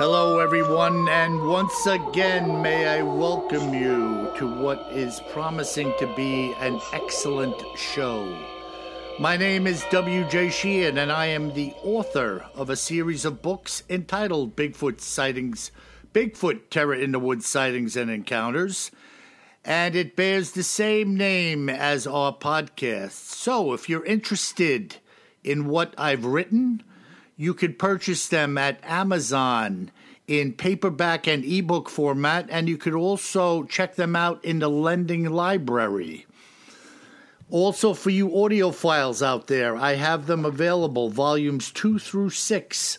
Hello, everyone, and once again, may I welcome you to what is promising to be an excellent show. My name is W.J. Sheehan, and I am the author of a series of books entitled Bigfoot Sightings, Bigfoot Terror in the Woods Sightings and Encounters, and it bears the same name as our podcast. So if you're interested in what I've written, you could purchase them at Amazon in paperback and ebook format, and you could also check them out in the lending library. Also, for you audiophiles out there, I have them available, volumes two through six,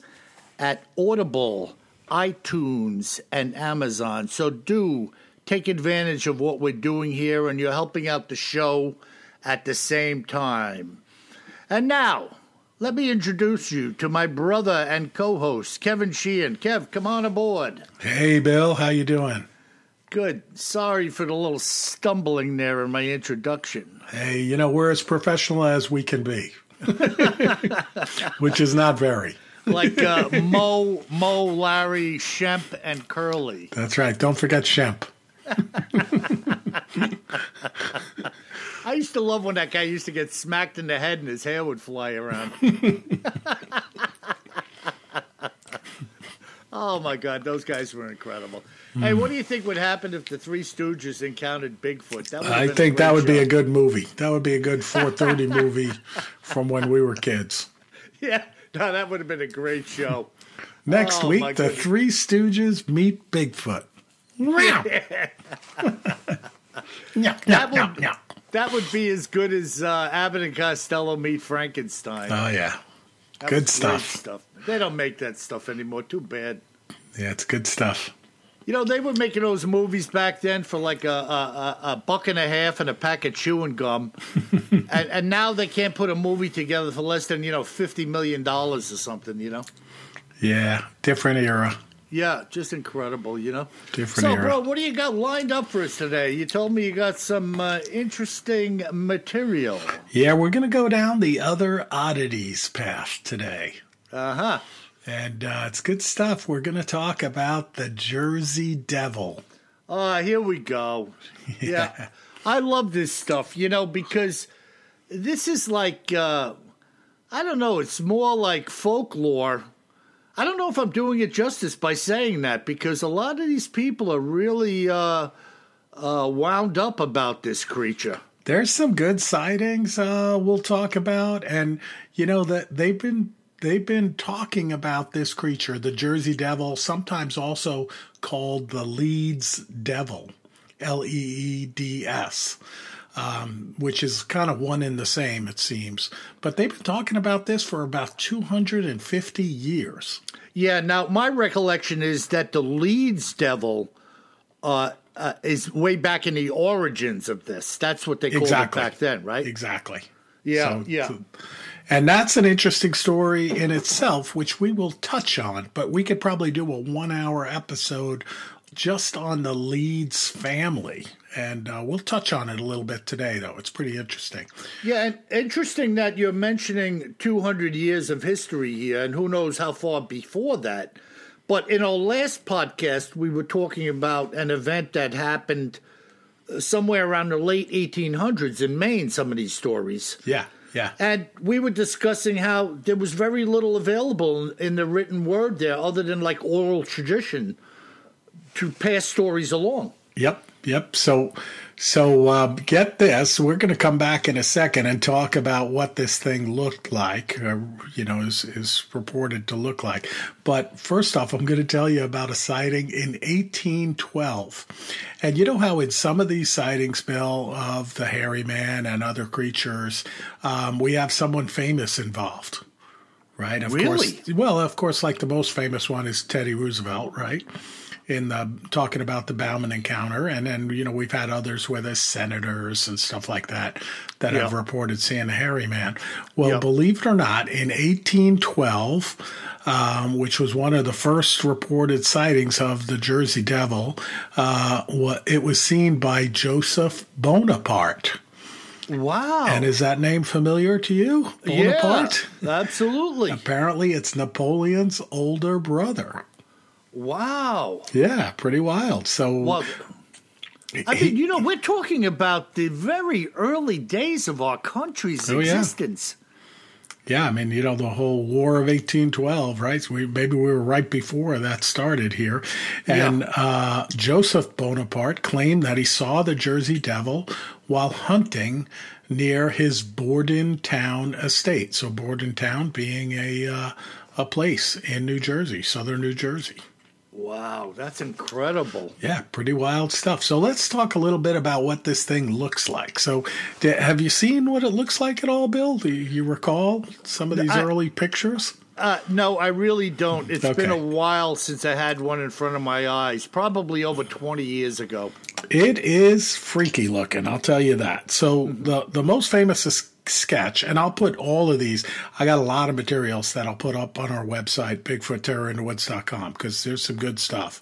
at Audible, iTunes, and Amazon. So do take advantage of what we're doing here, and you're helping out the show at the same time. And now, let me introduce you to my brother and co-host, Kevin Sheehan. Kev, come on aboard. Hey Bill, how you doing? Good. Sorry for the little stumbling there in my introduction. Hey, you know, we're as professional as we can be. Which is not very. Like uh, Moe, Moe, Larry, Shemp, and Curly. That's right. Don't forget Shemp. I used to love when that guy used to get smacked in the head and his hair would fly around. oh my God, those guys were incredible. Hey, what do you think would happen if the Three Stooges encountered Bigfoot? That I think that would be a good movie. That would be a good 4:30 movie from when we were kids. Yeah, no, that would have been a great show. Next Oh, week, the goodness. Three Stooges meet Bigfoot. That would- That would be as good as uh, Abbott and Costello meet Frankenstein. Oh yeah, That good was great stuff. They don't make that stuff anymore. Too bad. yeah, it's good stuff. You know, they were making those movies back then for like a, a, a, a buck and a half and a pack of chewing gum. and, and now they can't put a movie together for less than, you know, $50 million or something, you know? Yeah, different era. Yeah, just incredible, you know? Different so, era. bro, what do you got lined up for us today? You told me you got some uh, interesting material. Yeah, we're gonna go down the other oddities path today. Uh huh. And uh, it's good stuff. We're going to talk about the Jersey Devil. Uh, here we go. Yeah. I love this stuff, you know, because this is like, uh, I don't know, it's more like folklore. I don't know if I'm doing it justice by saying that because a lot of these people are really uh, uh, wound up about this creature. There's some good sightings uh, we'll talk about, and you know that they've been they've been talking about this creature, the Jersey Devil, sometimes also called the Leeds Devil, L E E D S. Um, which is kind of one in the same, it seems. But they've been talking about this for about 250 years. Yeah, now my recollection is that the Leeds Devil uh, uh, is way back in the origins of this. That's what they called Exactly. it back then, right? Exactly. Yeah, So- yeah. so- and that's an interesting story in itself, which we will touch on, but we could probably do a one hour episode just on the Leeds family. And uh, we'll touch on it a little bit today, though. It's pretty interesting. Yeah, and interesting that you're mentioning 200 years of history here, and who knows how far before that. But in our last podcast, we were talking about an event that happened uh, somewhere around the late 1800s in Maine, some of these stories. Yeah, yeah. And we were discussing how there was very little available in the written word there other than like oral tradition to pass stories along. Yep, Yep. So, so uh, get this. We're going to come back in a second and talk about what this thing looked like. Uh, you know, is is reported to look like. But first off, I'm going to tell you about a sighting in 1812. And you know how in some of these sightings, Bill, of the hairy man and other creatures, um, we have someone famous involved right? Of really? course. Well, of course, like the most famous one is Teddy Roosevelt, right? In the talking about the Bauman encounter, and then you know we've had others with us, senators and stuff like that, that Yeah. have reported seeing the hairy man. Well, Yeah. believe it or not, in 1812, um, which was one of the first reported sightings of the Jersey Devil, uh, it was seen by Joseph Bonaparte. Wow. And is that name familiar to you, Bonaparte? Yeah, absolutely. Apparently, it's Napoleon's older brother. Wow. Yeah, pretty wild. So, Well, I mean, you know, we're talking about the very early days of our country's Oh, existence. yeah, I mean, you know, the whole War of 1812, right? So we, maybe we were right before that started here. And uh, Joseph Bonaparte claimed that he saw the Jersey Devil while hunting near his Bordentown estate. So, Bordentown being a uh, a place in New Jersey, southern New Jersey. Wow, that's incredible. Yeah, pretty wild stuff. So let's talk a little bit about what this thing looks like. So, d- have you seen what it looks like at all, Bill? Do you recall some of these I- early pictures? Uh, no, I really don't. It's been a while since I had one in front of my eyes, probably over 20 years ago. It is freaky looking, I'll tell you that. So the the most famous is sketch, and I'll put all of these. I got a lot of materials that I'll put up on our website, BigfootTerrorinthewoods.com, because there's some good stuff.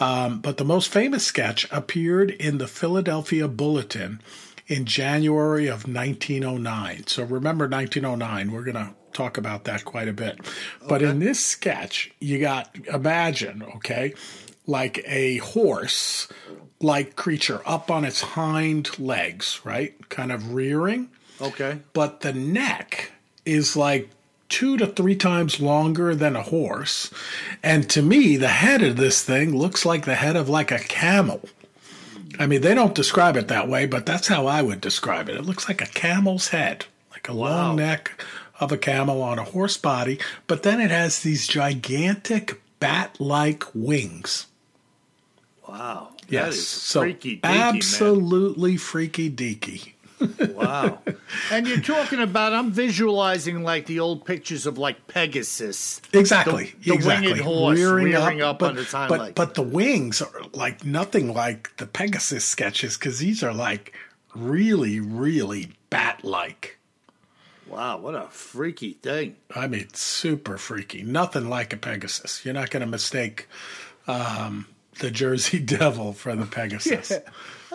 Um, but the most famous sketch appeared in the Philadelphia Bulletin in January of 1909. So remember 1909. We're going to talk about that quite a bit. But in this sketch, you got imagine, okay, like a horse like creature up on its hind legs, right? Kind of rearing, Okay. but the neck is like two to three times longer than a horse. And to me, the head of this thing looks like the head of like a camel. I mean, they don't describe it that way, but that's how I would describe it. It looks like a camel's head, like a long neck of a camel on a horse body, but then it has these gigantic bat like wings. Wow. Yes. is so freaky deaky, absolutely freaky deaky. Man. Wow. and you're talking about, I'm visualizing like the old pictures of like Pegasus. Exactly. The- the exactly. winged horse rearing up but, on its hind but, leg. but the wings are like nothing like the Pegasus sketches because these are like really, really bat like. Wow, what a freaky thing. I mean, super freaky. Nothing like a Pegasus. You're not going to mistake um, the Jersey Devil for the Pegasus.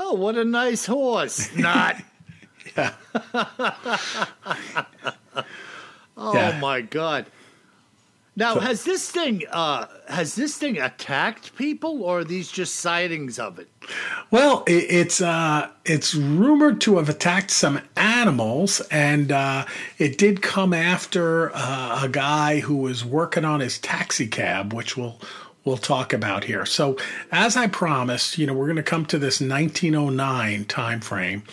Oh, what a nice horse. Not. Yeah. Oh Yeah. my god. Now, So- has this thing uh has this thing attacked people or are these just sightings of it? Well, it, it's uh, it's rumored to have attacked some animals, and uh, it did come after uh, a guy who was working on his taxi cab, which we'll we'll talk about here. So, as I promised, you know, we're going to come to this 1909 time frame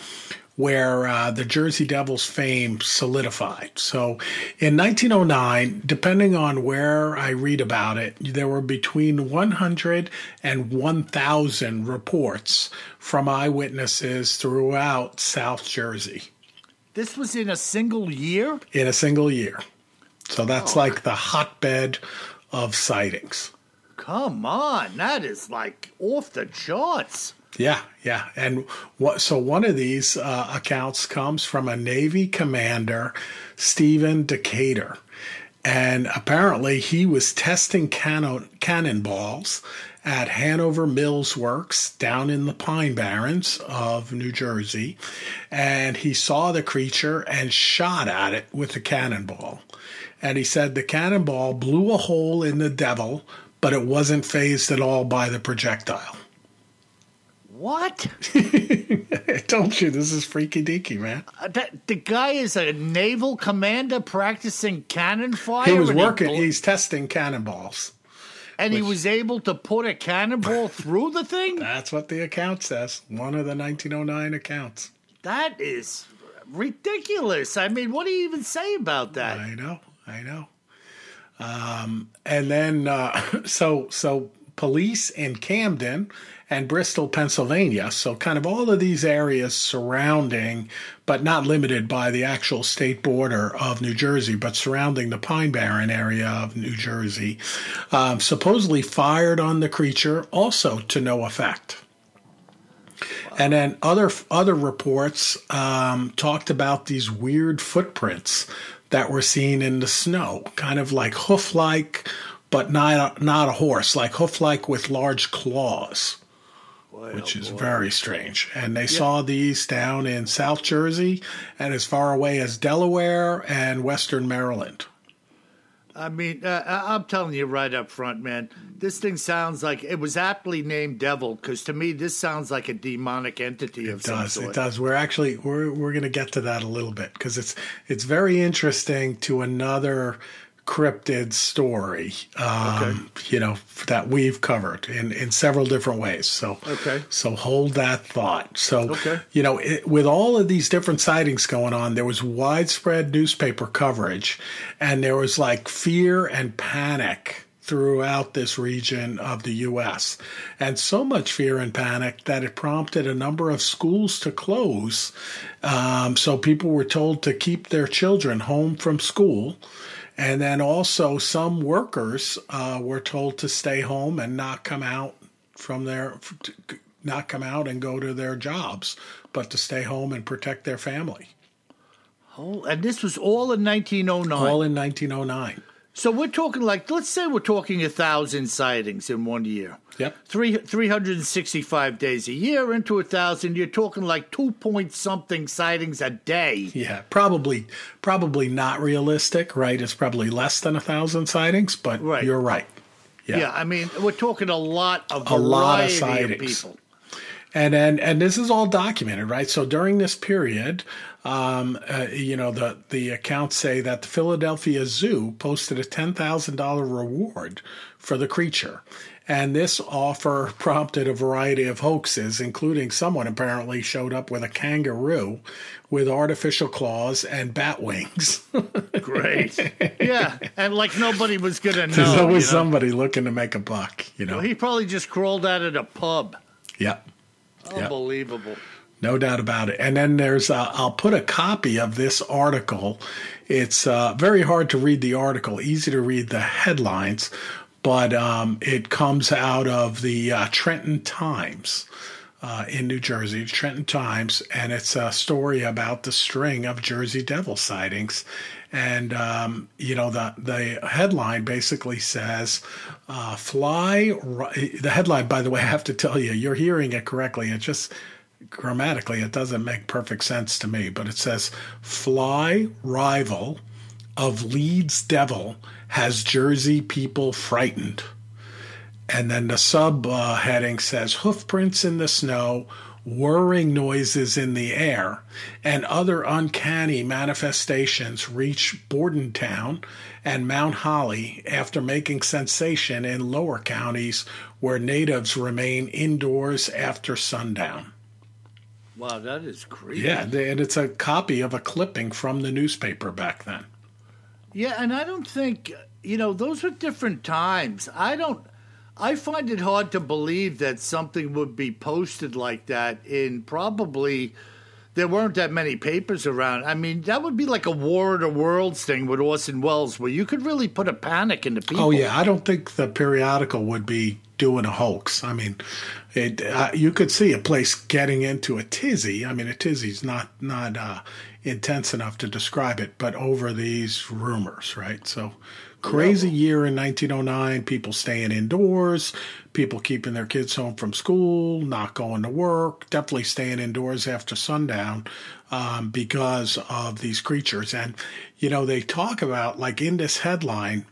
where uh, the Jersey Devils fame solidified. So in 1909, depending on where I read about it, there were between 100 and 1,000 reports from eyewitnesses throughout South Jersey This was in a single year? in a single year. So that's like the hotbed of sightings. Come on, that is like off the charts. Yeah, yeah. And what, so one of these uh, accounts comes from a Navy commander, Stephen Decatur. And apparently he was testing cannon, cannonballs at Hanover Mills Works down in the Pine Barrens of New Jersey. And he saw the creature and shot at it with a cannonball. And he said the cannonball blew a hole in the devil, but it wasn't phased at all by the projectile. What? I told you this is freaky deaky, man. Uh, that, the guy is a naval commander practicing cannon fire. He was working. bl- he's testing cannonballs, And he was able to put a cannonball through the thing? That's what the account says. One of the 1909 accounts. That is ridiculous. I mean, what do you even say about that? I know. I know. Um, and then, uh, so, so police in Camden and Bristol, Pennsylvania. So, kind of all of these areas surrounding, but not limited by the actual state border of New Jersey, but surrounding the Pine Barren area of New Jersey, um, supposedly fired on the creature, also to no effect. And then other other reports um, talked about these weird footprints that were seen in the snow, kind of like hoof-like, but not not a horse, like hoof-like with large claws which oh is very strange. And they yeah. saw these down in South Jersey and as far away as Delaware and Western Maryland. I mean, uh, I'm telling you right up front, man. This thing sounds like it was aptly named Devil because to me, this sounds like a demonic entity of it does, some sort. It does. We're actually we're we're going to get to that a little bit because it's it's very interesting to another cryptid story, um, okay. you know, that we've covered in, in several different ways. So, okay. so hold that thought. So, okay. you know, it, with all of these different sightings going on, there was widespread newspaper coverage and there was like fear and panic throughout this region of the U.S. And so much fear and panic that it prompted a number of schools to close. Um, so people were told to keep their children home from school. And then also, some workers uh, were told to stay home and not come out from their, not come out and go to their jobs, but to stay home and protect their family. Oh, and this was all in 1909. All in 1909. So we're talking like, let's say we're talking a thousand sightings in one year. Yep. Three, 365 days a year into a thousand, you're talking like two point something sightings a day. Yeah, probably, probably not realistic, right? It's probably less than a thousand sightings, but right. you're right. Yeah. yeah, I mean, we're talking a lot of a lot of sightings. Of people. And, and and this is all documented, right? So during this period, um, uh, you know, the, the accounts say that the Philadelphia Zoo posted a $10,000 reward for the creature. And this offer prompted a variety of hoaxes, including someone apparently showed up with a kangaroo with artificial claws and bat wings. Great. Yeah. And like nobody was going to know. There's always you know? somebody looking to make a buck, you know. Well, he probably just crawled out of a pub. Yeah. Unbelievable. Yep. No doubt about it. And then there's, uh, I'll put a copy of this article. It's uh, very hard to read the article, easy to read the headlines, but um, it comes out of the uh, Trenton Times. Uh, in New Jersey, Trenton Times, and it's a story about the string of Jersey Devil sightings. And um, you know the the headline basically says, uh, "Fly." The headline, by the way, I have to tell you, you're hearing it correctly. It just grammatically it doesn't make perfect sense to me, but it says fly rival of Leeds Devil has Jersey people frightened. And then the sub uh, heading says hoofprints in the snow, whirring noises in the air, and other uncanny manifestations reach Bordentown and Mount Holly after making sensation in lower counties where natives remain indoors after sundown. Wow, that is crazy. Yeah, and it's a copy of a clipping from the newspaper back then. Yeah, and I don't think, you know, those were different times. I don't, I find it hard to believe that something would be posted like that in probably, there weren't that many papers around. I mean, that would be like a War of the Worlds thing with Orson Welles where you could really put a panic into oh, people. Oh, yeah. I don't think the periodical would be doing a hoax. I mean, it, uh, you could see a place getting into a tizzy. I mean, a tizzy's not not uh, intense enough to describe it, but over these rumors, right? So, crazy year in 1909. People staying indoors, people keeping their kids home from school, not going to work, definitely staying indoors after sundown um, because of these creatures. And you know, they talk about like in this headline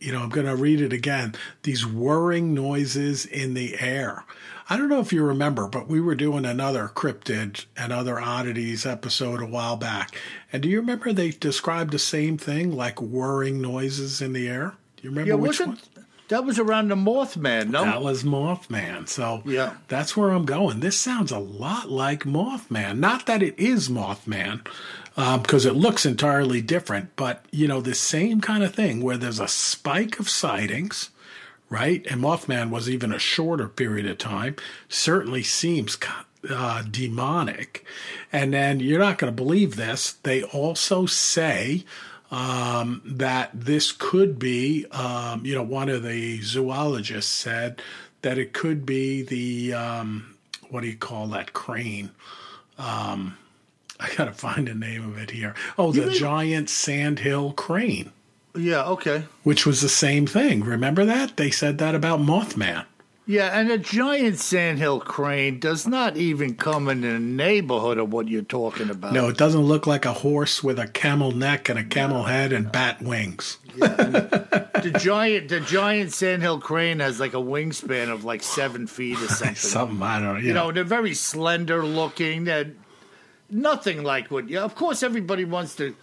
you know, I'm going to read it again. These whirring noises in the air. I don't know if you remember, but we were doing another cryptid and other oddities episode a while back. And do you remember they described the same thing, like whirring noises in the air? Do you remember yeah, which one? That was around the Mothman, no? That was Mothman. So Yeah. that's where I'm going. This sounds a lot like Mothman. Not that it is Mothman, because it looks entirely different, but you know, the same kind of thing where there's a spike of sightings, right? And Mothman was even a shorter period of time. Certainly seems uh, demonic. And then you're not going to believe this. They also say um, that this could be, um, you know, one of the zoologists said that it could be the, um, what do you call that crane? Um, I got to find the name of it here. Oh, the mean- giant sandhill crane, Yeah, okay. which was the same thing. Remember that? They said that about Mothman. Yeah, and a giant sandhill crane does not even come in the neighborhood of what you're talking about. No, it doesn't look like a horse with a camel neck and a camel head and bat wings. the giant the giant sandhill crane has like a wingspan of like seven feet or something. Something I don't know. you know, they're very slender looking. They're nothing like what. Yeah, of course, everybody wants to,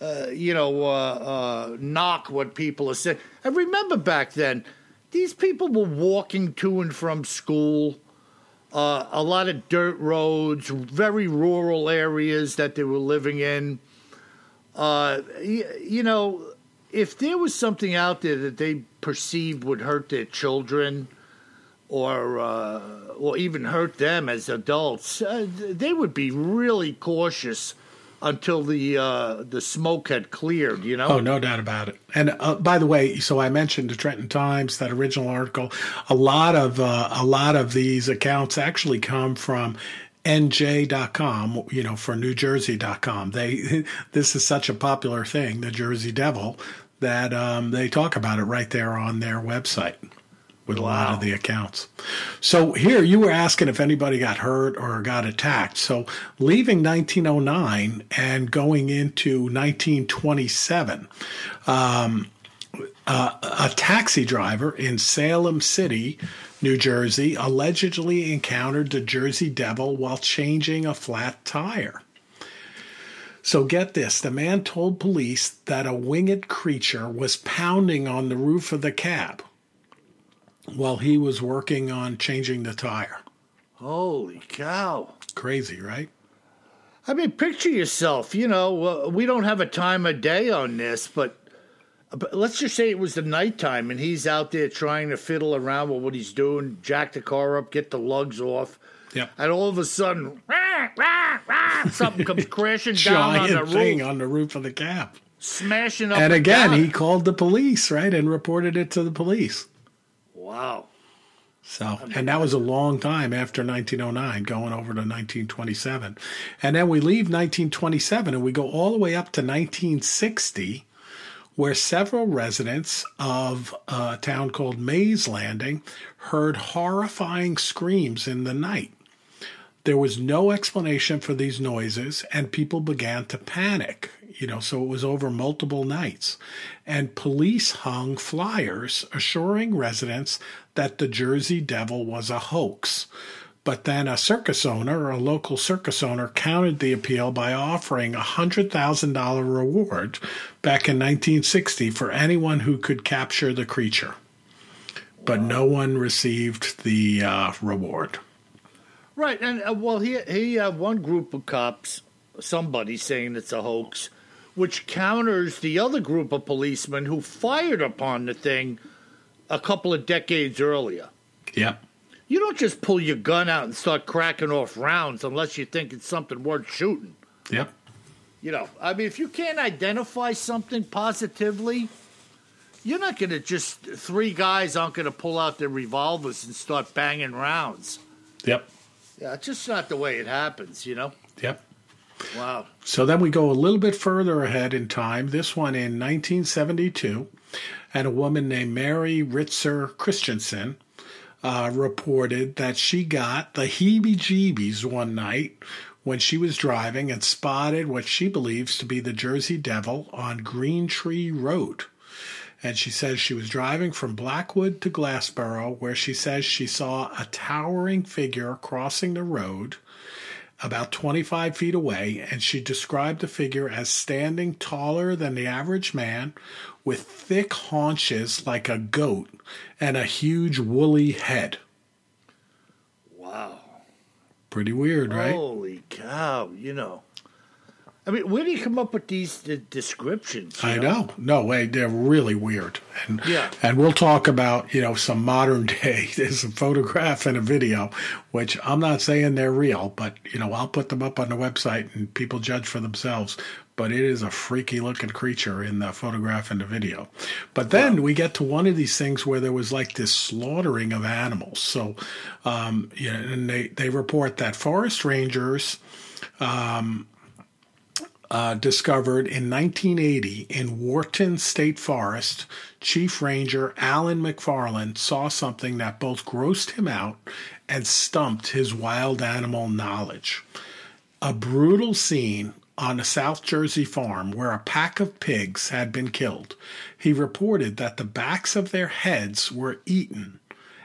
uh, you know, uh, uh, knock what people are saying. And remember back then, these people were walking to and from school. Uh, a lot of dirt roads, very rural areas that they were living in. Uh, you, you know, if there was something out there that they perceived would hurt their children, or uh, or even hurt them as adults, uh, they would be really cautious until the uh, the smoke had cleared. You know. Oh, no doubt about it. And uh, by the way, so I mentioned the Trenton Times, that original article. A lot of uh, a lot of these accounts actually come from nj.com, you know, for newjersey.com. They this is such a popular thing, the Jersey Devil, that um, they talk about it right there on their website with a lot of the accounts. So here you were asking if anybody got hurt or got attacked. So leaving 1909 and going into 1927, um, uh, a taxi driver in Salem City, New Jersey, allegedly encountered the Jersey Devil while changing a flat tire. So get this the man told police that a winged creature was pounding on the roof of the cab while he was working on changing the tire. Holy cow! Crazy, right? I mean, picture yourself. You know, uh, we don't have a time of day on this, but, but let's just say it was the nighttime and he's out there trying to fiddle around with what he's doing, jack the car up, get the lugs off, Yep. and all of a sudden, rah, rah, rah, something comes crashing down on the thing roof, on the roof of the cab. smashing up. And again, down. he called the police, right, and reported it to the police. Wow. So, and that was a long time after 1909, going over to 1927. And then we leave 1927 and we go all the way up to 1960, where several residents of a town called Mays Landing heard horrifying screams in the night. There was no explanation for these noises, and people began to panic. You know, so it was over multiple nights. And police hung flyers assuring residents that the Jersey Devil was a hoax. But then a circus owner, a local circus owner, countered the appeal by offering a $100,000 reward back in 1960 for anyone who could capture the creature. But no one received the uh, reward. Right, and uh, well, he he had one group of cops, somebody saying it's a hoax, which counters the other group of policemen who fired upon the thing a couple of decades earlier. Yeah. You don't just pull your gun out and start cracking off rounds unless you think it's something worth shooting. Yep. You know, I mean, if you can't identify something positively, you're not going to just three guys aren't going to pull out their revolvers and start banging rounds. Yep. Yeah, it's just not the way it happens. You know. Yep. Wow. So then we go a little bit further ahead in time, this one in 1972, and a woman named Mary Ritzer Christensen uh, reported that she got the heebie jeebies one night when she was driving and spotted what she believes to be the Jersey Devil on Green Tree Road. And she says she was driving from Blackwood to Glassboro, where she says she saw a towering figure crossing the road about 25 feet away, and she described the figure as standing taller than the average man with thick haunches like a goat and a huge woolly head. Wow. Pretty weird, right? Holy cow, you know. I mean, where do you come up with these uh, descriptions? I know. No way, they're really weird. And Yeah. and we'll talk about, you know, some modern day. There's a photograph and a video, which I'm not saying they're real, but you know, I'll put them up on the website and people judge for themselves. But it is a freaky looking creature in the photograph and the video. But then we get to one of these things where there was like this slaughtering of animals. So, um, you know, and they, they report that forest rangers uh, discovered in 1980 in Wharton State Forest, Chief Ranger Alan McFarland saw something that both grossed him out and stumped his wild animal knowledge. A brutal scene on a South Jersey farm where a pack of pigs had been killed. He reported that the backs of their heads were eaten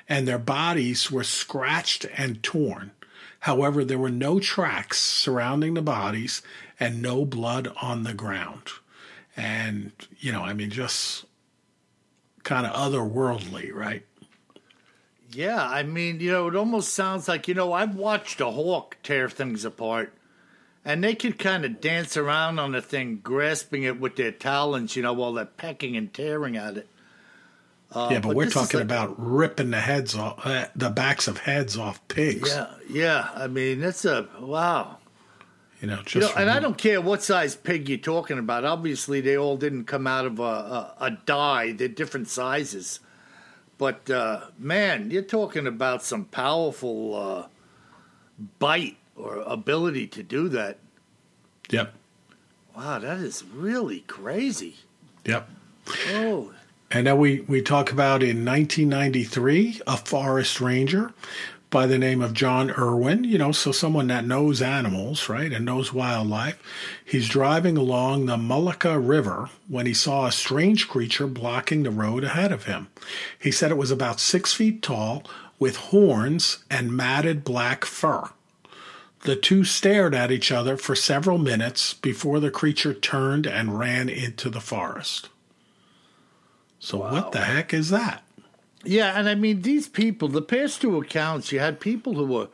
and their bodies were scratched and torn. However, there were no tracks surrounding the bodies and no blood on the ground. And, you know, I mean, just kind of otherworldly, right? Yeah, I mean, you know, it almost sounds like, you know, I've watched a hawk tear things apart, and they could kind of dance around on the thing, grasping it with their talons, you know, while they're pecking and tearing at it. Uh, yeah, but, we're talking like- about ripping the heads off, uh, the backs of heads off pigs. Yeah, yeah. I mean, that's a wow. You know, just You know, and I don't care what size pig you're talking about. Obviously, they all didn't come out of a, a, a die. They're different sizes. But uh, man, you're talking about some powerful uh, bite or ability to do that. Yep, Wow, that is really crazy. yep. Oh, And then we, we talk about in 1993, a forest ranger by the name of John Irwin, you know, so someone that knows animals, right, and knows wildlife. He's driving along the Mullica River when he saw a strange creature blocking the road ahead of him. He said it was about six feet tall with horns and matted black fur. The two stared at each other for several minutes before the creature turned and ran into the forest. So, what the heck is that? yeah. And I mean, these people, the past two accounts, you had people who were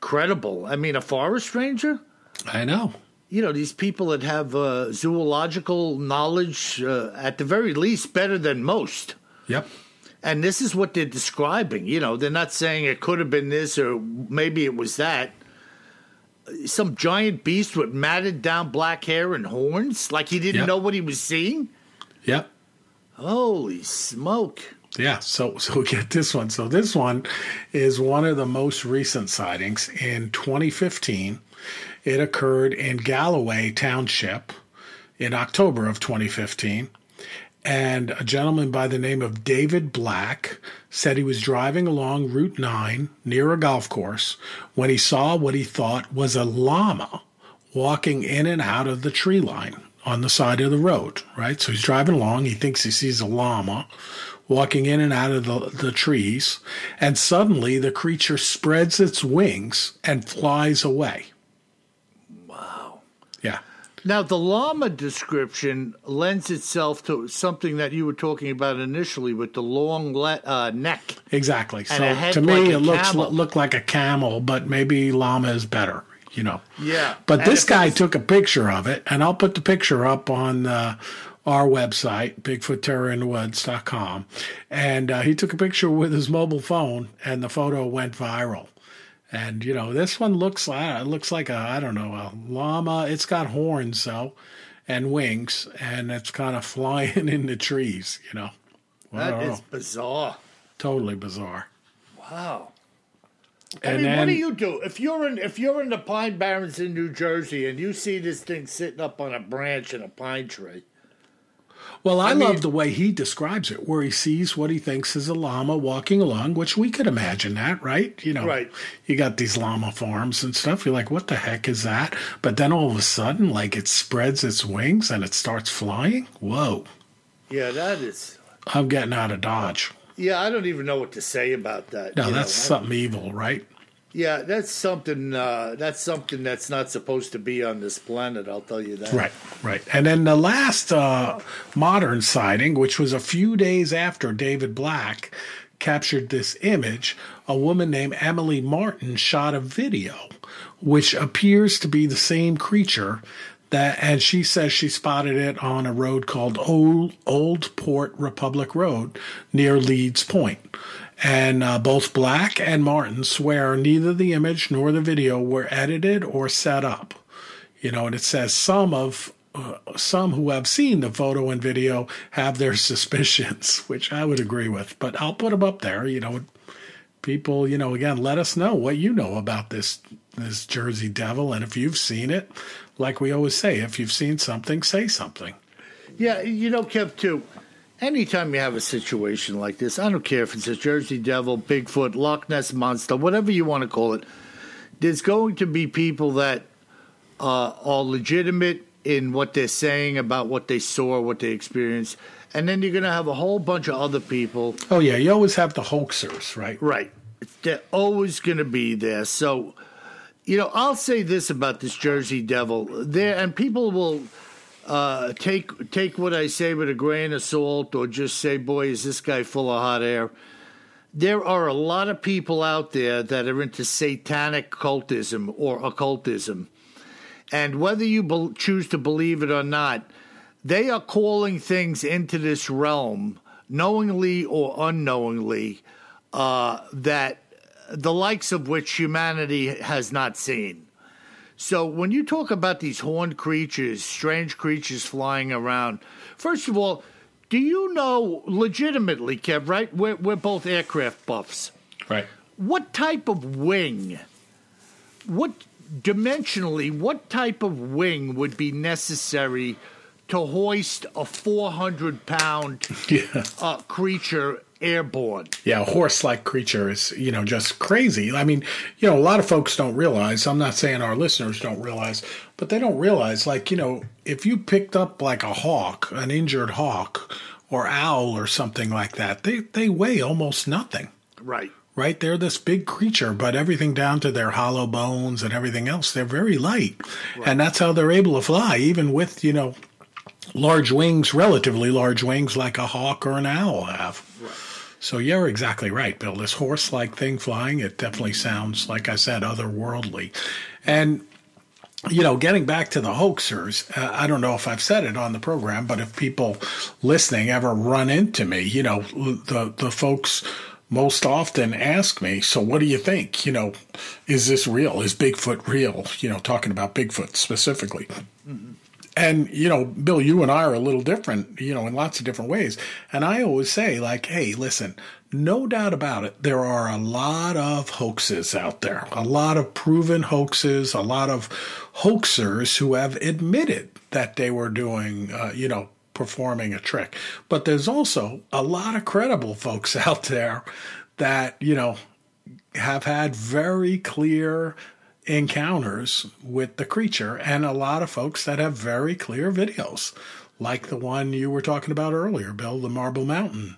credible. I mean, a forest ranger? I know. you know these people that have uh, zoological knowledge uh, at the very least better than most Yep. and this is what they're describing you know they're not saying it could have been this or maybe it was that some giant beast with matted down black hair and horns like he didn't Yep. know what he was seeing Yep. Holy smoke Yeah, so so get this one. So this one is one of the most recent sightings in 2015. It occurred in Galloway Township in October of 2015. And a gentleman by the name of David Black said he was driving along Route 9 near a golf course when he saw what he thought was a llama walking in and out of the tree line on the side of the road, right? So he's driving along. He thinks he sees a llama walking in and out of the, the trees. And suddenly the creature spreads its wings and flies away. wow Yeah. now the llama description lends itself to something that you were talking about initially with the long le- uh, neck Exactly. So to me, like it looks looked like a camel, but maybe llama is better. You know. Yeah. But And this guy was- took a picture of it, and I'll put the picture up on uh, our website, BigfootTerrorInTheWoods.com. And uh, he took a picture with his mobile phone, and the photo went viral. And you know, this one looks like it looks like a I don't know a llama. It's got horns though, and wings, and it's kind of flying in the trees. You know, I that know. bizarre totally bizarre. Wow. I And mean, what do you do if you're in if you're in the Pine Barrens in New Jersey and you see this thing sitting up on a branch in a pine tree? Well, I, I love the way he describes it, where he sees what he thinks is a llama walking along, which we could imagine that, right? You know, Right. you got these llama farms and stuff. You're like, what the heck is that? But then all of a sudden, like it spreads its wings and it starts flying. Whoa. Yeah, that is. I'm getting out of Dodge. Yeah, I don't even know what to say about that. No, you know. that's something evil, right? Yeah, that's something. Uh, that's something that's not supposed to be on this planet. I'll tell you that. Right, right. And then the last uh, modern sighting, which was a few days after David Black captured this image, a woman named Emily Martin shot a video, which appears to be the same creature. That, and she says she spotted it on a road called Old, Old Port Republic Road near Leeds Point. And uh, both Black and Martin swear neither the image nor the video were edited or set up. You know, and it says some of uh, some who have seen the photo and video have their suspicions, which I would agree with. But I'll put them up there. You know, people. You know, again, let us know what you know about this this Jersey Devil, and if you've seen it, like we always say, if you've seen something, say something. Yeah, you know, Kev, too anytime you have a situation like this, I don't care if it's a Jersey Devil, Bigfoot, Loch Ness Monster, whatever you want to call it, there's going to be people that uh, are legitimate in what they're saying about what they saw, what they experienced. And then you're going to have a whole bunch of other people. Oh, yeah. You always have the hoaxers, right? Right. They're always going to be there. So, you know, I'll say this about this Jersey Devil. There, and people will uh, take take what I say with a grain of salt, or just say, "Boy, is this guy full of hot air." There are a lot of people out there that are into satanic cultism or occultism, and whether you be- choose to believe it or not, they are calling things into this realm, knowingly or unknowingly, uh, that the likes of which humanity has not seen. So when you talk about these horned creatures, strange creatures flying around, first of all, do you know legitimately, Kev? Right, we're we're both aircraft buffs. Right. What type of wing? What dimensionally? What type of wing would be necessary to hoist a four hundred pound yeah. uh, creature airborne. Yeah, a horse-like creature is, you know, just crazy. I mean, you know, a lot of folks don't realize. I'm not saying our listeners don't realize, but they don't realize. Like, you know, if you picked up like a hawk, an injured hawk, or owl, or something like that, they they weigh almost nothing. Right. Right, they're this big creature, but everything down to their hollow bones and everything else, they're very light, right. and that's how they're able to fly, even with you know large wings, relatively large wings, like a hawk or an owl have. So you're exactly right, Bill. This horse-like thing flying, it definitely sounds, like I said, otherworldly. And you know, getting back to the hoaxers, uh, I don't know if I've said it on the program, but if people listening ever run into me, you know, the the folks most often ask me, "So what do you think? You know, is this real? Is Bigfoot real?" You know, talking about Bigfoot specifically. Mm-hmm. And, you know, Bill, you and I are a little different, you know, in lots of different ways. And I always say, like, hey, listen, no doubt about it, there are a lot of hoaxes out there, a lot of proven hoaxes, a lot of hoaxers who have admitted that they were doing, uh, you know, performing a trick. But there's also a lot of credible folks out there that, you know, have had very clear encounters with the creature, and a lot of folks that have very clear videos, like the one you were talking about earlier, Bill, the Marble Mountain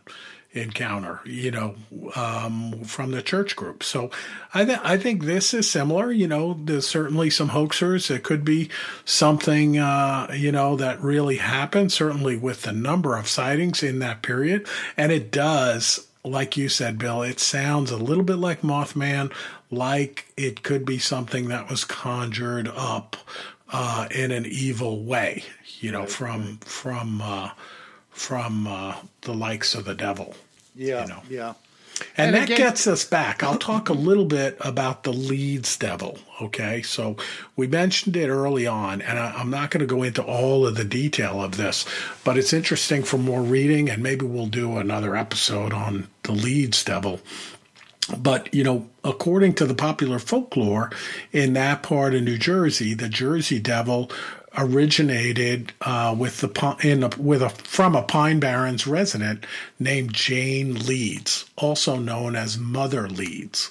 encounter, you know, um, from the church group. So I, th- I think this is similar. You know, there's certainly some hoaxers. It could be something, uh, you know, that really happened, certainly with the number of sightings in that period. And it does, like you said, Bill, it sounds a little bit like Mothman, like it could be something that was conjured up uh, in an evil way, you know, right, from right. from uh, from uh, the likes of the devil. Yeah, you know? yeah. And, and that again, gets us back. I'll talk a little bit about the Leeds devil. Okay. So we mentioned it early on, and I, am not going to go into all of the detail of this, but it's interesting for more reading, and maybe we'll do another episode on the Leeds devil. But, you know, according to the popular folklore in that part of New Jersey, the Jersey Devil originated uh, with the in a, with a from a Pine Barrens resident named Jane Leeds, also known as Mother Leeds.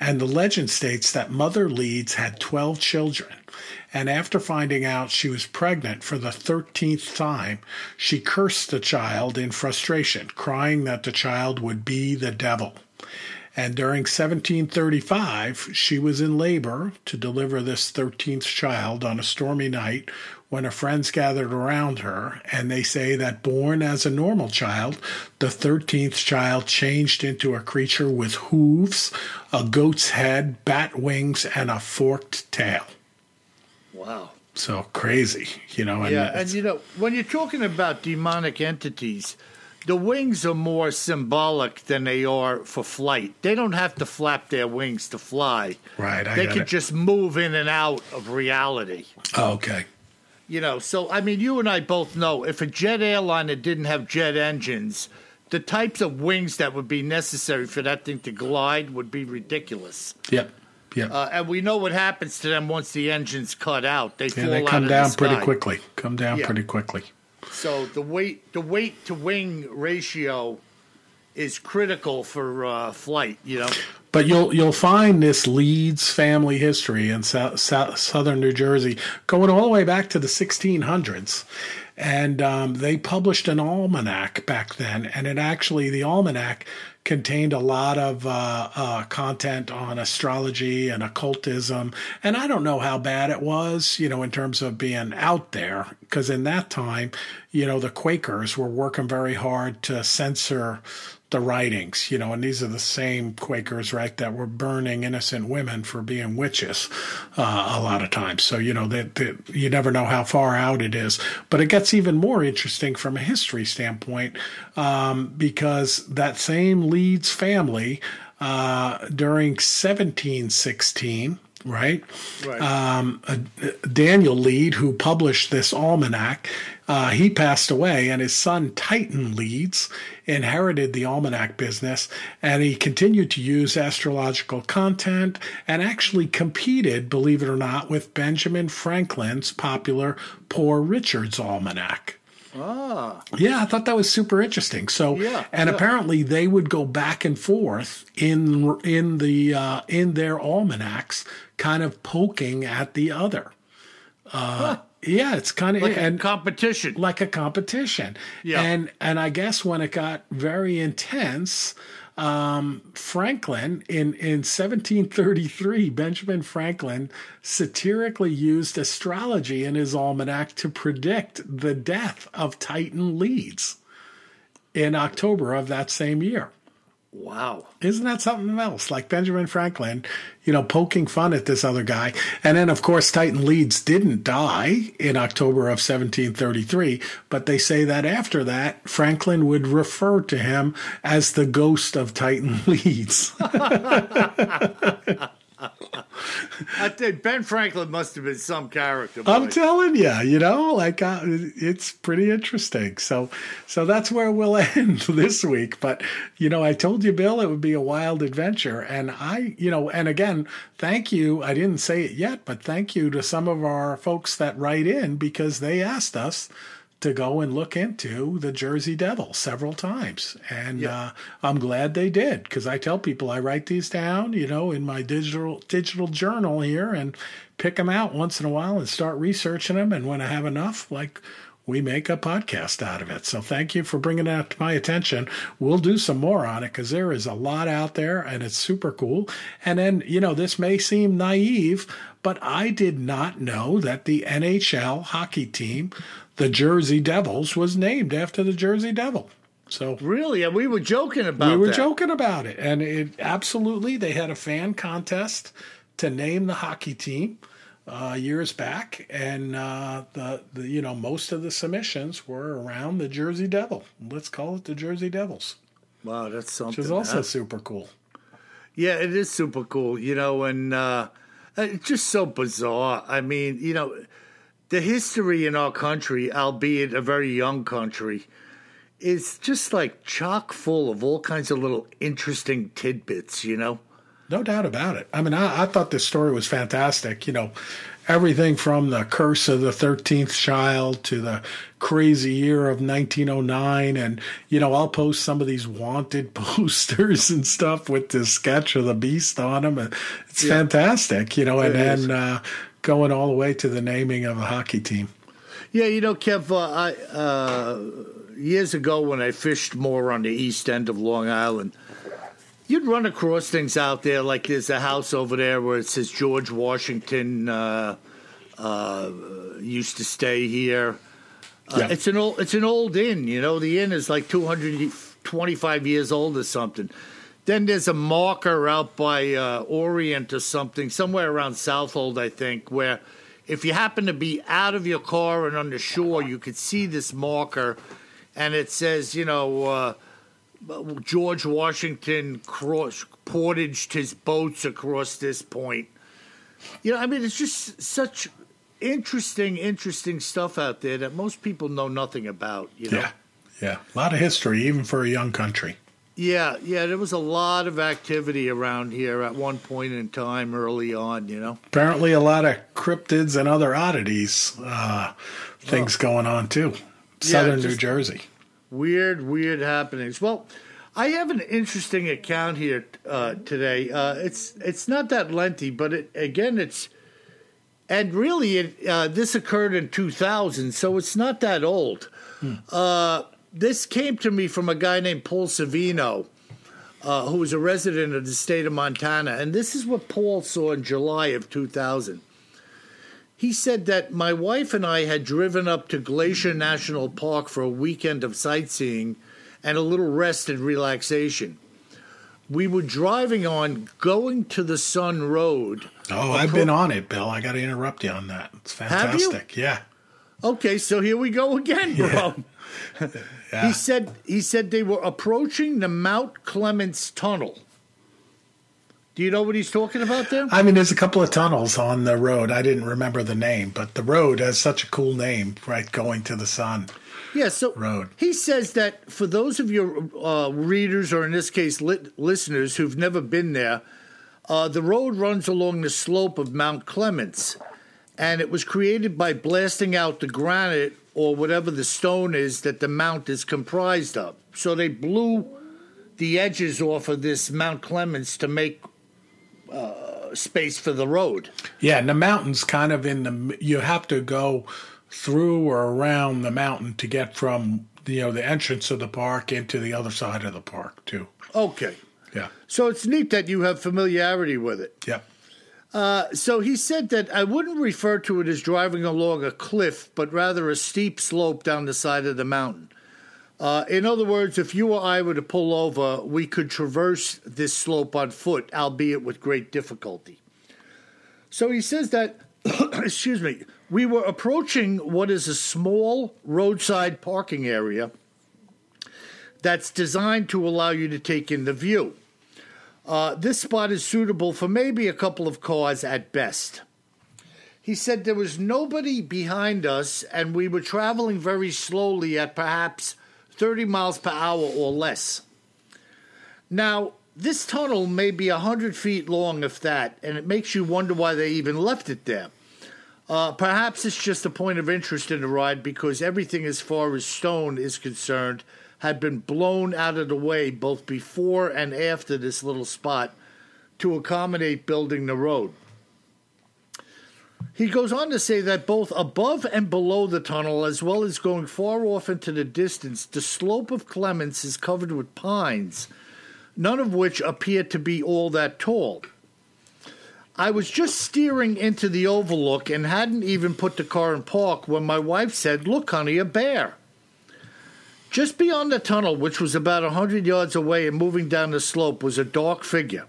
And the legend states that Mother Leeds had 12 children. And after finding out she was pregnant for the 13th time, she cursed the child in frustration, crying that the child would be the devil. And during 1735, she was in labor to deliver this 13th child on a stormy night when her friends gathered around her. And they say that born as a normal child, the 13th child changed into a creature with hooves, a goat's head, bat wings, and a forked tail. Wow. So crazy, you know. And yeah, and you know, when you're talking about demonic entities, the wings are more symbolic than they are for flight. They don't have to flap their wings to fly. Right. I they can just move in and out of reality. Oh, okay. You know, so I mean, you and I both know if a jet airliner didn't have jet engines, the types of wings that would be necessary for that thing to glide would be ridiculous. Yep. Yeah. Uh, and we know what happens to them once the engine's cut out. They yeah, fall they come out down pretty quickly. Come down yeah. pretty quickly. So the weight the weight to wing ratio is critical for uh, flight. You know. But you'll you'll find this Leeds family history in south, south, southern New Jersey going all the way back to the 1600s, and um, they published an almanac back then, and it actually the almanac contained a lot of uh, uh, content on astrology and occultism. And I don't know how bad it was, you know, in terms of being out there, because in that time, you know, the Quakers were working very hard to censor the writings, you know, and these are the same Quakers, right, that were burning innocent women for being witches uh, a lot of times. So, you know, that you never know how far out it is. But it gets even more interesting from a history standpoint um, because that same Leeds family uh, during 1716, right? Right. Um, uh, Daniel Leeds, who published this almanac, uh, he passed away, and his son Titan Leeds inherited the almanac business, and he continued to use astrological content and actually competed, believe it or not, with Benjamin Franklin's popular Poor Richard's Almanac. Ah. Yeah, I thought that was super interesting. So, yeah, and yeah. apparently they would go back and forth in in the uh, in their almanacs, kind of poking at the other. Uh, huh. Yeah, it's kind of like and, a competition, like a competition. Yeah, and and I guess when it got very intense, um, Franklin in in 1733, Benjamin Franklin satirically used astrology in his almanac to predict the death of Titan Leeds in October of that same year. Wow. Isn't that something else? Like Benjamin Franklin, you know, poking fun at this other guy. And then, of course, Titan Leeds didn't die in October of 1733, but they say that after that, Franklin would refer to him as the ghost of Titan Leeds. I think Ben Franklin must have been some character. Boy. I'm telling you, you know, like uh, it's pretty interesting. So, so that's where we'll end this week. But you know, I told you, Bill, it would be a wild adventure, and I, you know, and again, thank you. I didn't say it yet, but thank you to some of our folks that write in because they asked us to go and look into the Jersey Devil several times. And yeah. uh, I'm glad they did because I tell people I write these down, you know, in my digital digital journal here and pick them out once in a while and start researching them. And when I have enough, like we make a podcast out of it. So thank you for bringing that to my attention. We'll do some more on it because there is a lot out there and it's super cool. And then, you know, this may seem naive, but I did not know that the NHL hockey team the Jersey Devils was named after the Jersey Devil. So really, and we were joking about. We were that. joking about it, and it absolutely they had a fan contest to name the hockey team uh, years back, and uh, the, the you know most of the submissions were around the Jersey Devil. Let's call it the Jersey Devils. Wow, that's something. Which is also super cool. Yeah, it is super cool. You know, and uh, Uh, it's just so bizarre. I mean, you know the history in our country, albeit a very young country, is just like chock full of all kinds of little interesting tidbits, you know? No doubt about it. I mean, I, I thought this story was fantastic. You know, everything from the curse of the 13th child to the crazy year of 1909 and you know i'll post some of these wanted posters and stuff with this sketch of the beast on them it's yeah. fantastic you know and then uh, going all the way to the naming of a hockey team. Yeah, you know, Kev, uh, I, uh, years ago when I fished more on the east end of Long Island, you'd run across things out there like there's a house over there where it says George Washington uh, uh, used to stay here. Uh, Yeah. It's an old it's an old inn, you know. The inn is like 225 years old or something. Then there's a marker out by uh, Orient or something, somewhere around Southold, I think, where if you happen to be out of your car and on the shore, you could see this marker, and it says, you know, uh, George Washington cross, portaged his boats across this point. You know, I mean, it's just such interesting, interesting stuff out there that most people know nothing about. You know. Yeah. Yeah. A lot of history, even for a young country. Yeah, yeah, there was a lot of activity around here at one point in time early on, you know. Apparently, a lot of cryptids and other oddities, uh, things going on too. Southern New just- Jersey. Weird, weird happenings. Well, I have an interesting account here uh, today. Uh, it's it's not that lengthy, but it, again, it's and really, it, uh, this occurred in 2000, so it's not that old. Uh, this came to me from a guy named Paul Savino, uh, who was a resident of the state of Montana, and this is what Paul saw in July of 2000. He said that my wife and I had driven up to Glacier National Park for a weekend of sightseeing and a little rest and relaxation. We were driving on Going to the Sun Road. Oh, I've been on it, Bill. I got to interrupt you on that. It's Have you? fantastic. Yeah. Okay, so here we go again, bro. Yeah. He said he said they were approaching the Mount Clements Tunnel. Do you know what he's talking about there? I mean, there's a couple of tunnels on the road. I didn't remember the name, but the road has such a cool name, right? Going to the sun. Yeah, so Road. he says that for those of your uh, readers, or in this case, lit- listeners who've never been there, uh, the road runs along the slope of Mount Clements, and it was created by blasting out the granite or whatever the stone is that the mount is comprised of. So they blew the edges off of this Mount Clements to make uh, space for the road. Yeah, and the mountain's kind of in the. You have to go through or around the mountain to get from you know the entrance of the park into the other side of the park too. Okay. Yeah. So it's neat that you have familiarity with it. Yep. So he said that I wouldn't refer to it as driving along a cliff, but rather a steep slope down the side of the mountain. Uh, in other words, if you or I were to pull over, we could traverse this slope on foot, albeit with great difficulty. So he says that, excuse me, we were approaching what is a small roadside parking area that's designed to allow you to take in the view. Uh, this spot is suitable for maybe a couple of cars at best. He said there was nobody behind us, and we were traveling very slowly at perhaps 30 miles per hour or less. Now, this tunnel may be 100 feet long, if that, and it makes you wonder why they even left it there. Uh, perhaps it's just a point of interest in the ride because everything as far as stone is concerned had been blown out of the way both before and after this little spot to accommodate building the road. He goes on to say that both above and below the tunnel, as well as going far off into the distance, the slope of Clements is covered with pines, none of which appear to be all that tall. I was just steering into the overlook and hadn't even put the car in park when my wife said, Look, honey, a bear. Just beyond the tunnel, which was about a hundred yards away and moving down the slope, was a dark figure.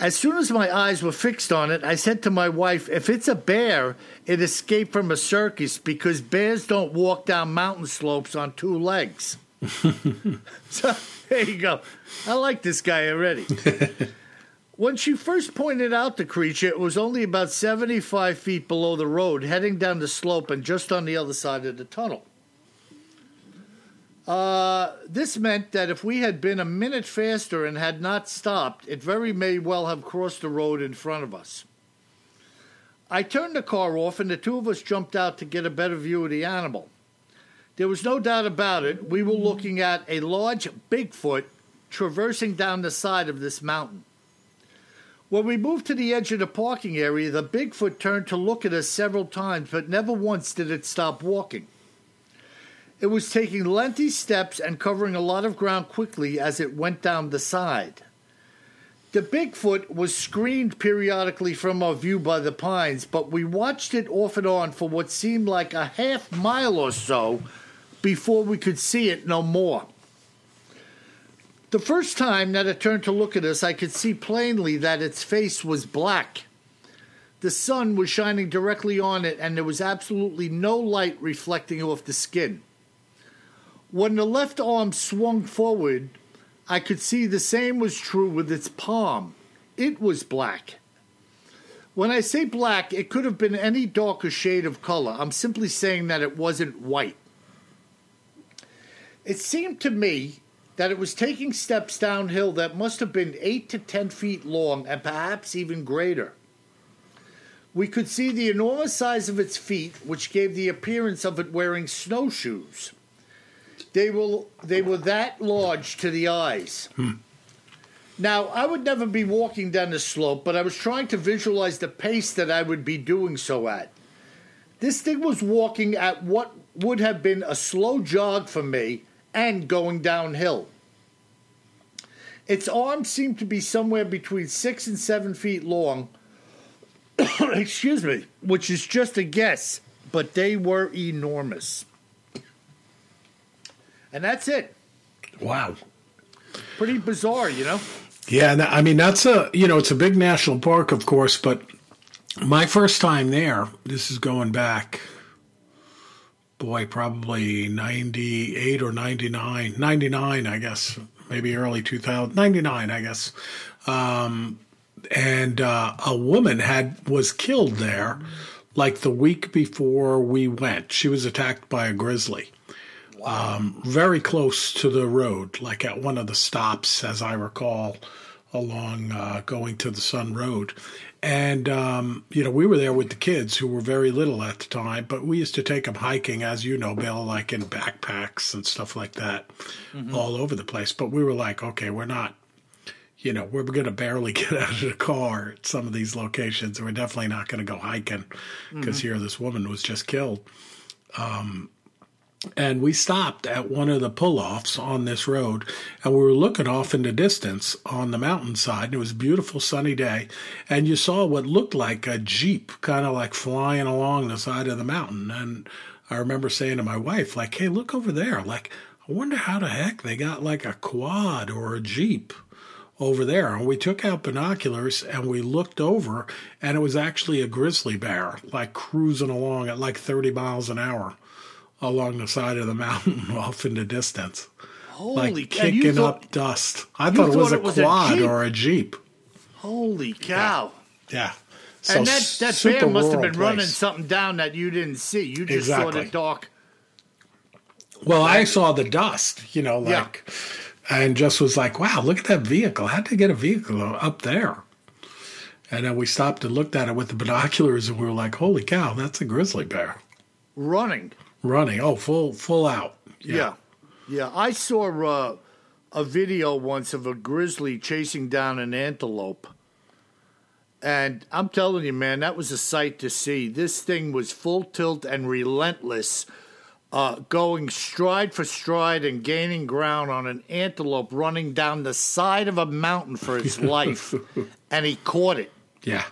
As soon as my eyes were fixed on it, I said to my wife, If it's a bear, it escaped from a circus because bears don't walk down mountain slopes on two legs. so there you go. I like this guy already. When she first pointed out the creature, it was only about 75 feet below the road, heading down the slope and just on the other side of the tunnel. Uh, this meant that if we had been a minute faster and had not stopped, it very may well have crossed the road in front of us. I turned the car off, and the two of us jumped out to get a better view of the animal. There was no doubt about it, we were looking at a large Bigfoot traversing down the side of this mountain. When we moved to the edge of the parking area, the Bigfoot turned to look at us several times, but never once did it stop walking. It was taking lengthy steps and covering a lot of ground quickly as it went down the side. The Bigfoot was screened periodically from our view by the pines, but we watched it off and on for what seemed like a half mile or so before we could see it no more. The first time that it turned to look at us, I could see plainly that its face was black. The sun was shining directly on it, and there was absolutely no light reflecting off the skin. When the left arm swung forward, I could see the same was true with its palm. It was black. When I say black, it could have been any darker shade of color. I'm simply saying that it wasn't white. It seemed to me that it was taking steps downhill that must have been 8 to 10 feet long and perhaps even greater. We could see the enormous size of its feet, which gave the appearance of it wearing snowshoes. They were they were that large to the eyes. Hmm. Now, I would never be walking down the slope, but I was trying to visualize the pace that I would be doing so at. This thing was walking at what would have been a slow jog for me and going downhill. Its arms seemed to be somewhere between six and seven feet long. Excuse me, which is just a guess, but they were enormous. And that's it. Wow. Pretty bizarre, you know? Yeah, I mean that's a you know it's a big national park, of course, but my first time there, this is going back, boy, probably ninety eight or 99, 99, I guess, maybe early two thousand, ninety nine, I guess. Um, and uh, a woman had was killed there, like the week before we went. She was attacked by a grizzly um, very close to the road, like at one of the stops, as I recall, along uh, going to the Sun Road. And, um, you know, we were there with the kids who were very little at the time, but we used to take them hiking, as you know, Bill, like in backpacks and stuff like that, all over the place. But we were like, okay, we're not, you know, we're going to barely get out of the car at some of these locations. We're definitely not going to go hiking because here this woman was just killed and we stopped at one of the pull-offs on this road and we were looking off in the distance on the mountainside and it was a beautiful sunny day and you saw what looked like a jeep kind of like flying along the side of the mountain. And i remember saying to my wife like hey look over there. Like i wonder how the heck they got like a quad or a jeep over there. And we took out binoculars and we looked over and it was actually a grizzly bear like cruising along at like 30 miles an hour along the side of the mountain off in the distance, Holy like cow, kicking thought- up dust. I you thought it was thought a it was quad Jeep? or a jeep. Holy cow. Yeah. So and that, that bear must have been running something down that you didn't see. You just saw the dark. Well, I saw the dust, you know, Yeah. like, and just was like, wow, look at that vehicle. How'd they get a vehicle up there? And then we stopped and looked at it with the binoculars, and we were like, holy cow, that's a grizzly bear running. Running. Oh, full full out. Yeah. Yeah. I saw uh, a video once of a grizzly chasing down an antelope. And I'm telling you, man, that was a sight to see. This thing was full tilt and relentless, uh, going stride for stride and gaining ground on an antelope running down the side of a mountain for its life. and he caught it. Yeah.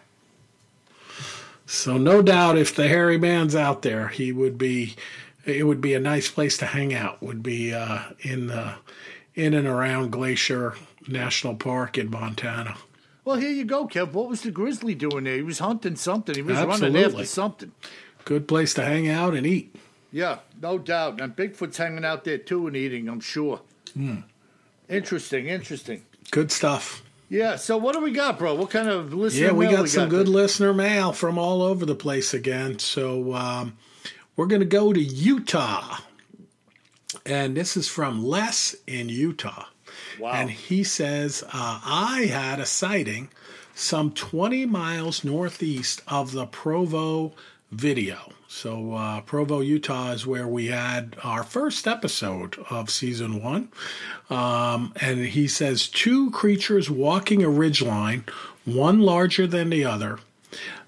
So no doubt, if the hairy man's out there, he would be. It would be a nice place to hang out. Would be uh, in the in and around Glacier National Park in Montana. Well, here you go, Kev. What was the grizzly doing there? He was hunting something. He was running after something. Good place to hang out and eat. Yeah, no doubt. And Bigfoot's hanging out there too and eating, I'm sure. Interesting, interesting. Good stuff. Yeah, so what do we got, bro? What kind of listener Yeah, we got some good there? listener mail from all over the place again. So um, we're going to go to Utah. And this is from Les in Utah. Wow. And he says, uh, I had a sighting some 20 miles northeast of the Provo video. So, uh, Provo, Utah is where we had our first episode of season one. Um, and he says, two creatures walking a ridgeline, one larger than the other.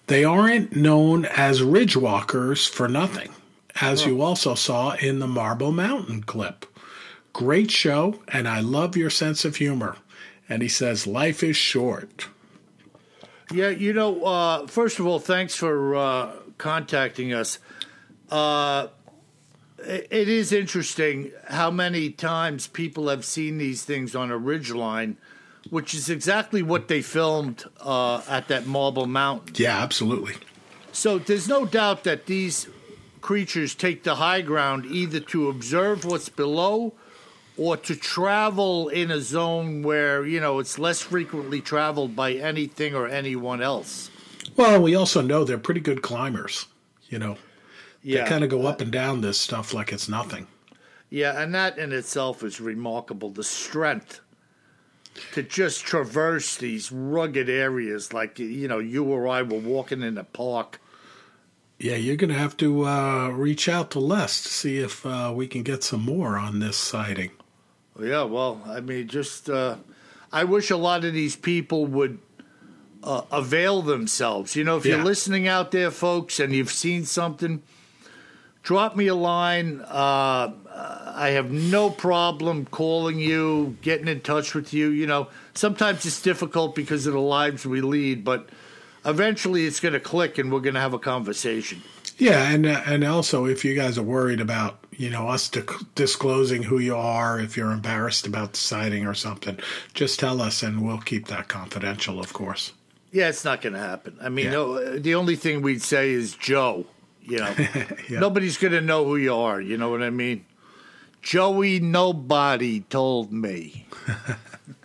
They aren't known as ridge walkers for nothing, as you also saw in the Marble Mountain clip. Great show, and I love your sense of humor. And he says, Life is short. Yeah, you know, uh, first of all, thanks for uh, contacting us. Uh, it is interesting how many times people have seen these things on a ridgeline, which is exactly what they filmed uh, at that Marble Mountain. Yeah, absolutely. So there's no doubt that these creatures take the high ground either to observe what's below or to travel in a zone where, you know, it's less frequently traveled by anything or anyone else. Well, we also know they're pretty good climbers, you know. Yeah. They kind of go up and down this stuff like it's nothing. Yeah, and that in itself is remarkable. The strength to just traverse these rugged areas like, you know, you or I were walking in a park. Yeah, you're going to have to uh, reach out to Les to see if uh, we can get some more on this sighting. Yeah, well, I mean, just uh, I wish a lot of these people would uh, avail themselves. You know, if you're listening out there, folks, and you've seen something, drop me a line. Uh, I have no problem calling you, getting in touch with you. You know, sometimes it's difficult because of the lives we lead, but eventually it's going to click and we're going to have a conversation. Yeah, and uh, and also if you guys are worried about you know us disclosing who you are, if you're embarrassed about the sighting or something, just tell us and we'll keep that confidential, of course. Yeah, it's not going to happen. I mean, yeah. no, the only thing we'd say is Joe. You know, yeah. nobody's going to know who you are. You know what I mean? Joey, nobody told me.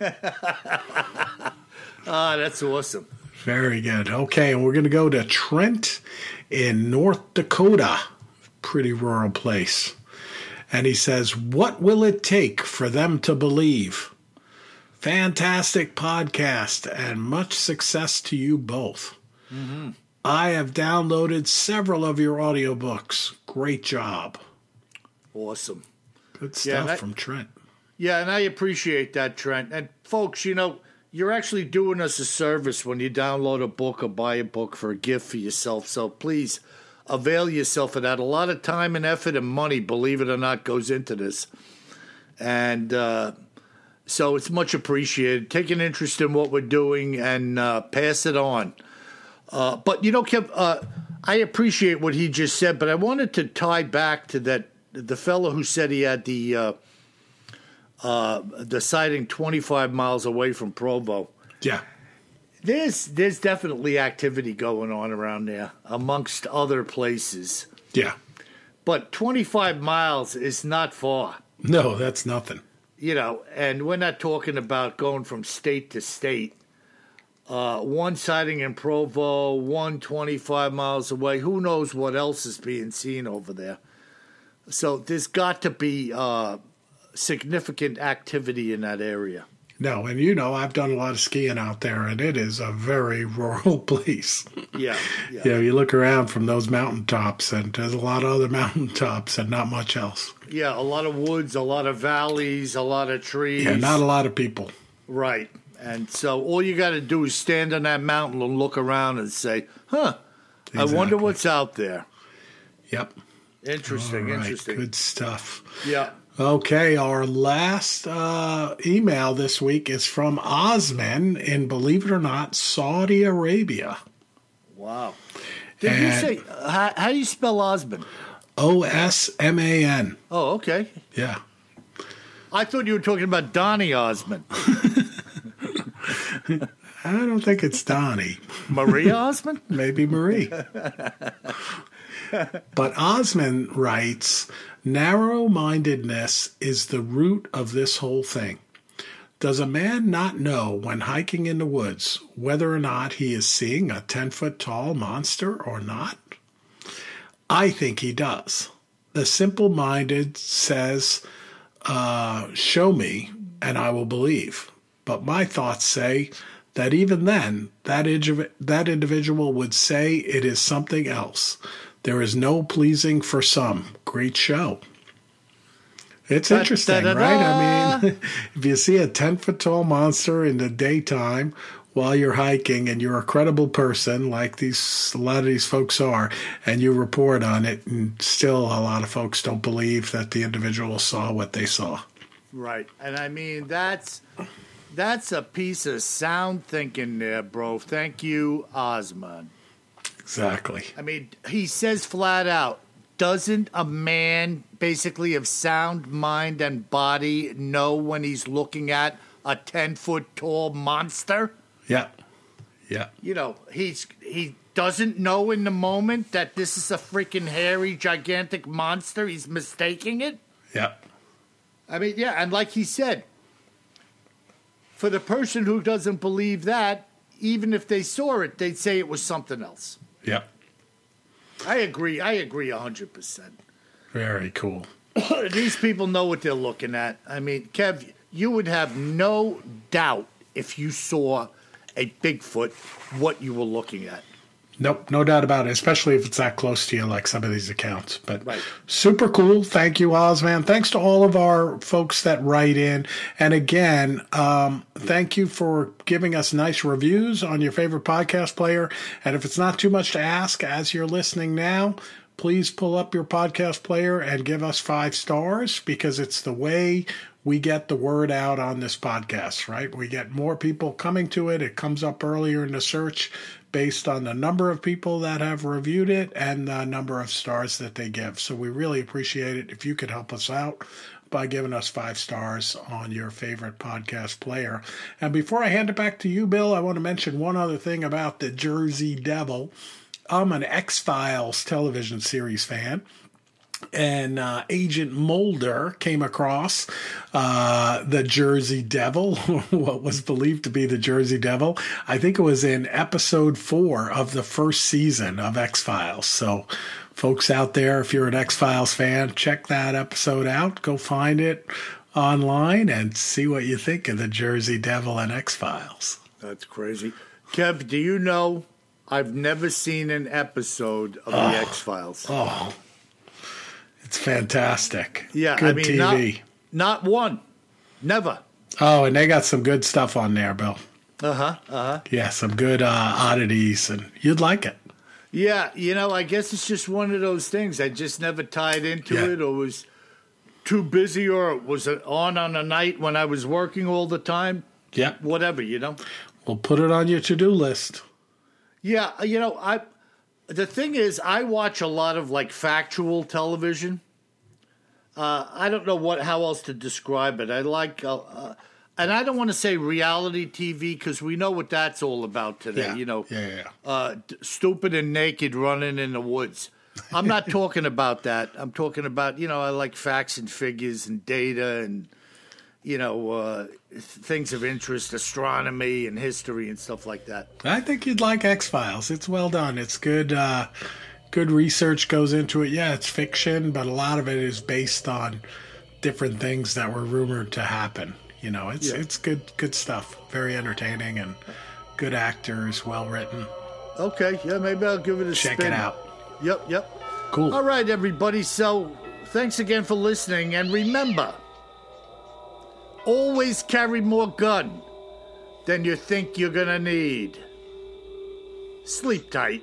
ah, that's awesome. Very good. Okay, and we're going to go to Trent in North Dakota. Pretty rural place. And he says, What will it take for them to believe? Fantastic podcast and much success to you both. Mm-hmm. I have downloaded several of your audiobooks. Great job. Awesome. Good stuff yeah, from Trent. Yeah, and I appreciate that, Trent. And folks, you know, you're actually doing us a service when you download a book or buy a book for a gift for yourself. So please avail yourself of that. A lot of time and effort and money, believe it or not, goes into this. And uh, so it's much appreciated. Take an interest in what we're doing and uh, pass it on. Uh, but you know, Kev, uh, I appreciate what he just said, but I wanted to tie back to that the fellow who said he had the uh, uh, the sighting 25 miles away from Provo. Yeah. There's there's definitely activity going on around there amongst other places. Yeah. But 25 miles is not far. No, that's nothing. You know, and we're not talking about going from state to state. Uh, one sighting in Provo, one 25 miles away. Who knows what else is being seen over there? So there's got to be uh, significant activity in that area. No, and you know, I've done a lot of skiing out there, and it is a very rural place. Yeah, yeah. you know, you look around from those mountaintops, and there's a lot of other mountaintops, and not much else. Yeah, a lot of woods, a lot of valleys, a lot of trees. Yeah, not a lot of people. Right, and so all you got to do is stand on that mountain and look around and say, "Huh, exactly. I wonder what's out there." Yep. Interesting. Interesting. Good stuff. Yeah. Okay, our last uh, email this week is from Osman in, believe it or not, Saudi Arabia. Wow. Did and you say, how, how do you spell Osman? O S M A N. Oh, okay. Yeah. I thought you were talking about Donny Osmond. I don't think it's Donny. Marie Osmond? Maybe Marie. but Osman writes narrow mindedness is the root of this whole thing. Does a man not know when hiking in the woods whether or not he is seeing a 10 foot tall monster or not? I think he does. The simple minded says, uh, Show me, and I will believe. But my thoughts say that even then, that, that individual would say it is something else. There is no pleasing for some. Great show. It's da, interesting, da, da, right? I mean, if you see a 10 foot tall monster in the daytime while you're hiking and you're a credible person like these a lot of these folks are and you report on it and still a lot of folks don't believe that the individual saw what they saw right and i mean that's That's a piece of sound thinking there, bro. Thank you, Osman. Exactly. I mean, he says flat out, doesn't a man basically of sound mind and body know when he's looking at a 10 foot tall monster? Yeah. Yeah. You know, he's he doesn't know in the moment that this is a freaking hairy, gigantic monster. He's mistaking it. Yeah. I mean, yeah, and like he said, for the person who doesn't believe that, even if they saw it, they'd say it was something else. Yeah. I agree. I agree 100%. Very cool. These people know what they're looking at. I mean, Kev, you would have no doubt if you saw a Bigfoot what you were looking at. Nope, no doubt about it, especially if it's that close to you, like some of these accounts. But Right. super cool. Thank you, Osman. Thanks to all of our folks that write in. And again, um, thank you for giving us nice reviews on your favorite podcast player. And if it's not too much to ask as you're listening now, please pull up your podcast player and give us five stars because it's the way we get the word out on this podcast, right? We get more people coming to it. It comes up earlier in the search based on the number of people that have reviewed it and the number of stars that they give. So we really appreciate it if you could help us out by giving us five stars on your favorite podcast player. And before I hand it back to you, Bill, I want to mention one other thing about the Jersey Devil. I'm an X Files television series fan and uh, Agent Mulder came across uh, the Jersey Devil, what was believed to be the Jersey Devil. I think it was in episode four of the first season of X Files. So, folks out there, if you're an X Files fan, check that episode out. Go find it online and see what you think of the Jersey Devil and X Files. That's crazy. Kev, do you know I've never seen an episode of the X Files? Oh, it's fantastic. Yeah, good I mean, TV. Not, not one. Never. Oh, and they got some good stuff on there, Bill. Uh huh. Uh huh. Yeah, some good uh, oddities, and you'd like it. Yeah, you know, I guess it's just one of those things. I just never tied into Yeah. it, or was too busy, or was it on on a night when I was working all the time. Yeah, Whatever, you know. we'll put it on your to-do list. Yeah, you know, I the thing is, I watch a lot of like factual television. Uh, I don't know what how else to describe it. I like, uh, uh, and I don't want to say reality TV because we know what that's all about today. Yeah, You know, yeah, yeah, yeah. Uh, d- stupid and naked running in the woods. I'm not talking about that. I'm talking about you know I like facts and figures and data and you know uh, things of interest, astronomy and history and stuff like that. I think you'd like X Files. It's well done. It's good. Good research goes into it. Yeah, it's fiction, but a lot of it is based on different things that were rumored to happen. You know, it's Yeah. it's good good stuff. Very entertaining and good actors, well written. Okay, yeah, maybe I'll give it a Check spin. it out. Yep, yep. Cool. All right, everybody. So, thanks again for listening, and remember, always carry more gun than you think you're gonna need. Sleep tight.